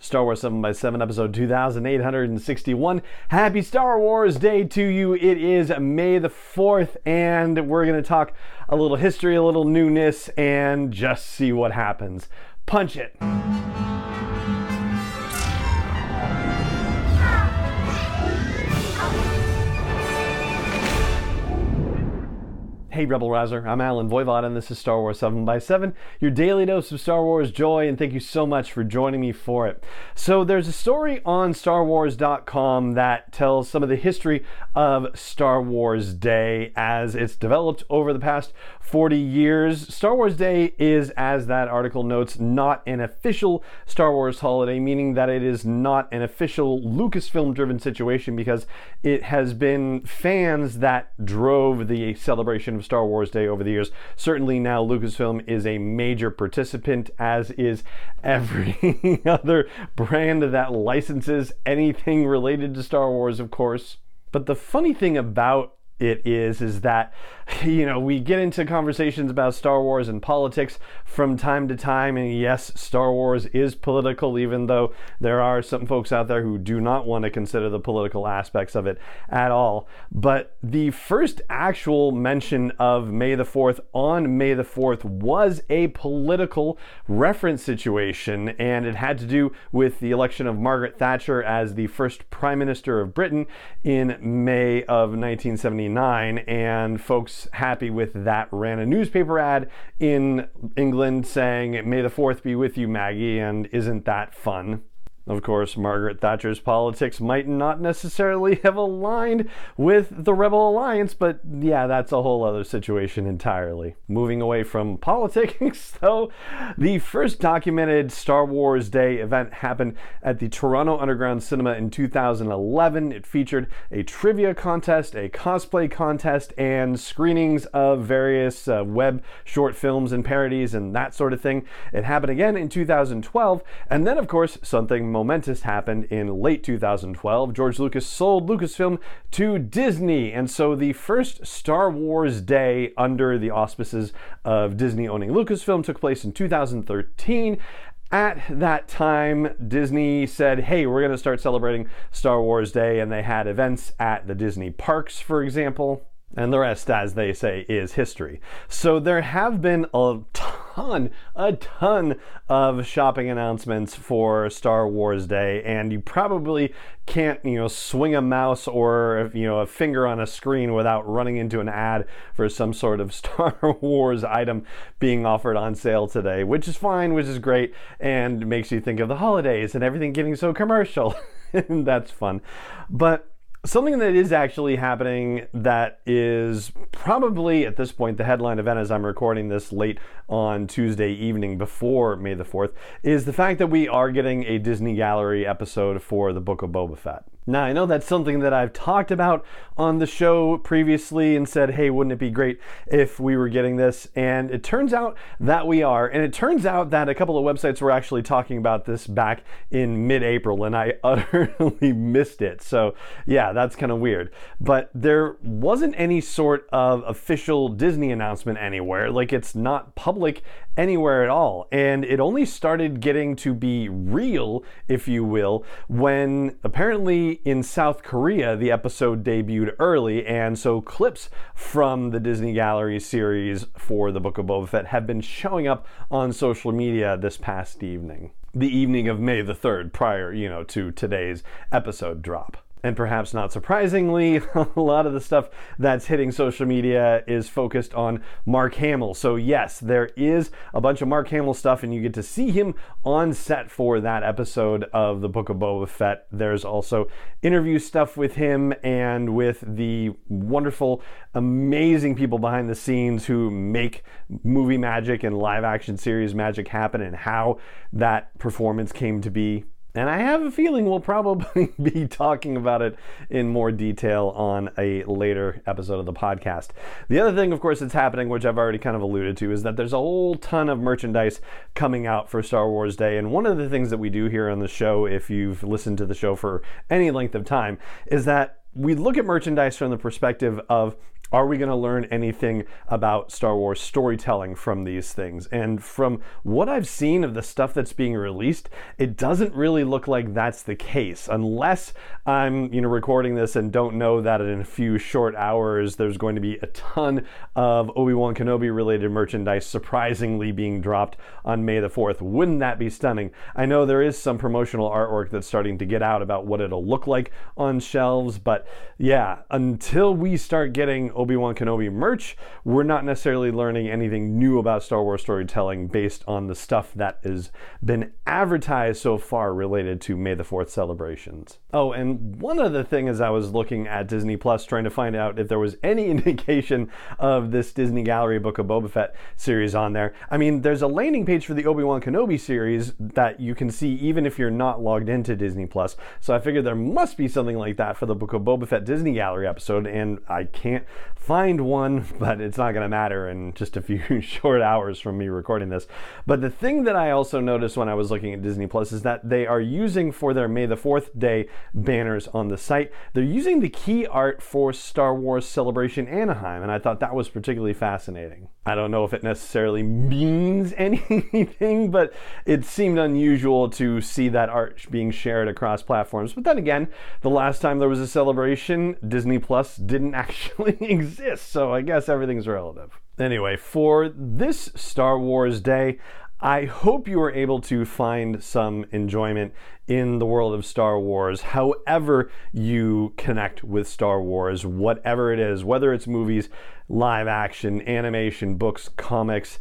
Star Wars 7 by 7 episode 2861. Happy Star Wars Day to you. It is May the 4th, and we're going to talk a little history, a little newness, and just see what happens. Punch it. Hey Rebel Rouser, I'm Allen Voivod and this is Star Wars 7 by 7 your daily dose of Star Wars joy, and thank you so much for joining me for it. So there's a story on StarWars.com that tells some of the history of Star Wars Day as it's developed over the past 40 years. Star Wars Day is, as that article notes, not an official Star Wars holiday, meaning that it is not an official Lucasfilm driven situation because it has been fans that drove the celebration of Star Wars Day over the years. Certainly now Lucasfilm is a major participant, as is every other brand that licenses anything related to Star Wars, of course. But the funny thing about it is is that you know we get into conversations about Star Wars and politics from time to time and yes Star Wars is political even though there are some folks out there who do not want to consider the political aspects of it at all. But the first actual mention of May the 4th on May the 4th was a political reference situation and it had to do with the election of Margaret Thatcher as the first prime minister of Britain in May of 1979 and folks happy with that ran a newspaper ad in England saying, May the 4th be with you, Maggie, and isn't that fun? Of course, Margaret Thatcher's politics might not necessarily have aligned with the Rebel Alliance, but yeah, that's a whole other situation entirely. Moving away from politics, though, the first documented Star Wars Day event happened at the Toronto Underground Cinema in 2011. It featured a trivia contest, a cosplay contest, and screenings of various uh, web short films and parodies and that sort of thing. It happened again in 2012, and then, of course, something momentous happened in late 2012. George Lucas sold Lucasfilm to Disney, and so the first Star Wars Day under the auspices of Disney owning Lucasfilm took place in 2013. At that time, Disney said, hey, we're going to start celebrating Star Wars Day, and they had events at the Disney parks, for example. And the rest, as they say, is history. So there have been a ton, a ton of shopping announcements for Star Wars Day, and you probably can't, you know, swing a mouse or, you know, a finger on a screen without running into an ad for some sort of Star Wars item being offered on sale today, which is fine, which is great, and makes you think of the holidays and everything getting so commercial. That's fun. But something that is actually happening that is probably at this point the headline event as I'm recording this late on Tuesday evening before May the 4th is the fact that we are getting a Disney Gallery episode for the Book of Boba Fett. Now, I know that's something that I've talked about on the show previously and said, hey, wouldn't it be great if we were getting this? And it turns out that we are. And it turns out that a couple of websites were actually talking about this back in mid April, and I utterly missed it. So, yeah, that's kind of weird. But there wasn't any sort of official Disney announcement anywhere. Like, it's not public anywhere at all. And it only started getting to be real, if you will, when apparently in South Korea, the episode debuted early, and so clips from the Disney Gallery series for the Book of Boba Fett have been showing up on social media this past evening. The evening of May the 3rd, prior, you know, to today's episode drop. And perhaps not surprisingly, a lot of the stuff that's hitting social media is focused on Mark Hamill. So, yes, there is a bunch of Mark Hamill stuff, and you get to see him on set for that episode of The Book of Boba Fett. There's also interview stuff with him and with the wonderful, amazing people behind the scenes who make movie magic and live action series magic happen and how that performance came to be And I have a feeling we'll probably be talking about it in more detail on a later episode of the podcast. The other thing, of course, that's happening, which I've already kind of alluded to, is that there's a whole ton of merchandise coming out for Star Wars Day. And one of the things that we do here on the show, if you've listened to the show for any length of time, is that we look at merchandise from the perspective of are we going to learn anything about Star Wars storytelling from these things? And from what I've seen of the stuff that's being released, it doesn't really look like that's the case, unless I'm, you know, recording this and don't know that in a few short hours there's going to be a ton of Obi-Wan Kenobi related merchandise surprisingly being dropped on May the 4th. Wouldn't that be stunning? I know there is some promotional artwork that's starting to get out about what it'll look like on shelves, but yeah, until we start getting Obi Wan Kenobi merch, we're not necessarily learning anything new about Star Wars storytelling based on the stuff that has been advertised so far related to May the 4th celebrations. Oh, and one other thing as I was looking at Disney Plus trying to find out if there was any indication of this Disney Gallery Book of Boba Fett series on there. I mean, there's a landing page for the Obi Wan Kenobi series that you can see even if you're not logged into Disney Plus. So I figured there must be something like that for the Book of Boba Fett Disney Gallery episode, and I can't find one, but it's not going to matter in just a few short hours from me recording this. But the thing that I also noticed when I was looking at Disney Plus is that they are using for their May the 4th day banners on the site, they're using the key art for Star Wars Celebration Anaheim, and I thought that was particularly fascinating. I don't know if it necessarily means anything, but it seemed unusual to see that art being shared across platforms. But then again, the last time there was a celebration, Disney Plus didn't actually exist exist, so I guess everything's relative. Anyway, for this Star Wars Day, I hope you were able to find some enjoyment in the world of Star Wars, however you connect with Star Wars, whatever it is, whether it's movies, live action, animation, books, comics,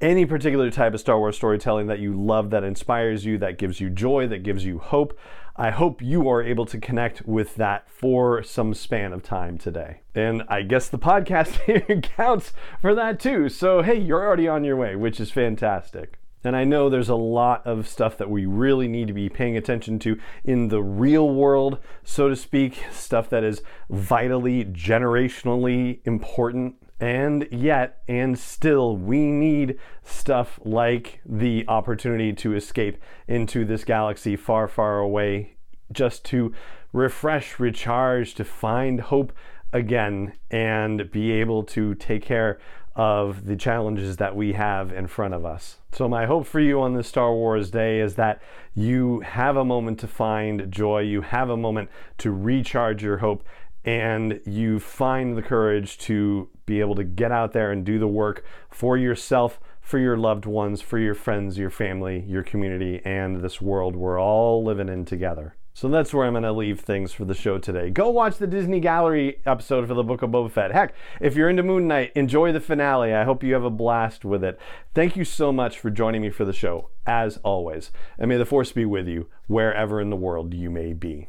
any particular type of Star Wars storytelling that you love, that inspires you, that gives you joy, that gives you hope. I hope you are able to connect with that for some span of time today. And I guess the podcast here counts for that too. So, hey, you're already on your way, which is fantastic. And I know there's a lot of stuff that we really need to be paying attention to in the real world, so to speak, stuff that is vitally, generationally important and yet, and still, we need stuff like the opportunity to escape into this galaxy far, far away just to refresh, recharge, to find hope again, and be able to take care of the challenges that we have in front of us. So, my hope for you on this Star Wars day is that you have a moment to find joy, you have a moment to recharge your hope, and you find the courage to be able to get out there and do the work for yourself, for your loved ones, for your friends, your family, your community, and this world we're all living in together. So that's where I'm going to leave things for the show today. Go watch the Disney Gallery episode for the Book of Boba Fett. Heck, if you're into Moon Knight, enjoy the finale. I hope you have a blast with it. Thank you so much for joining me for the show, as always. And may the Force be with you wherever in the world you may be.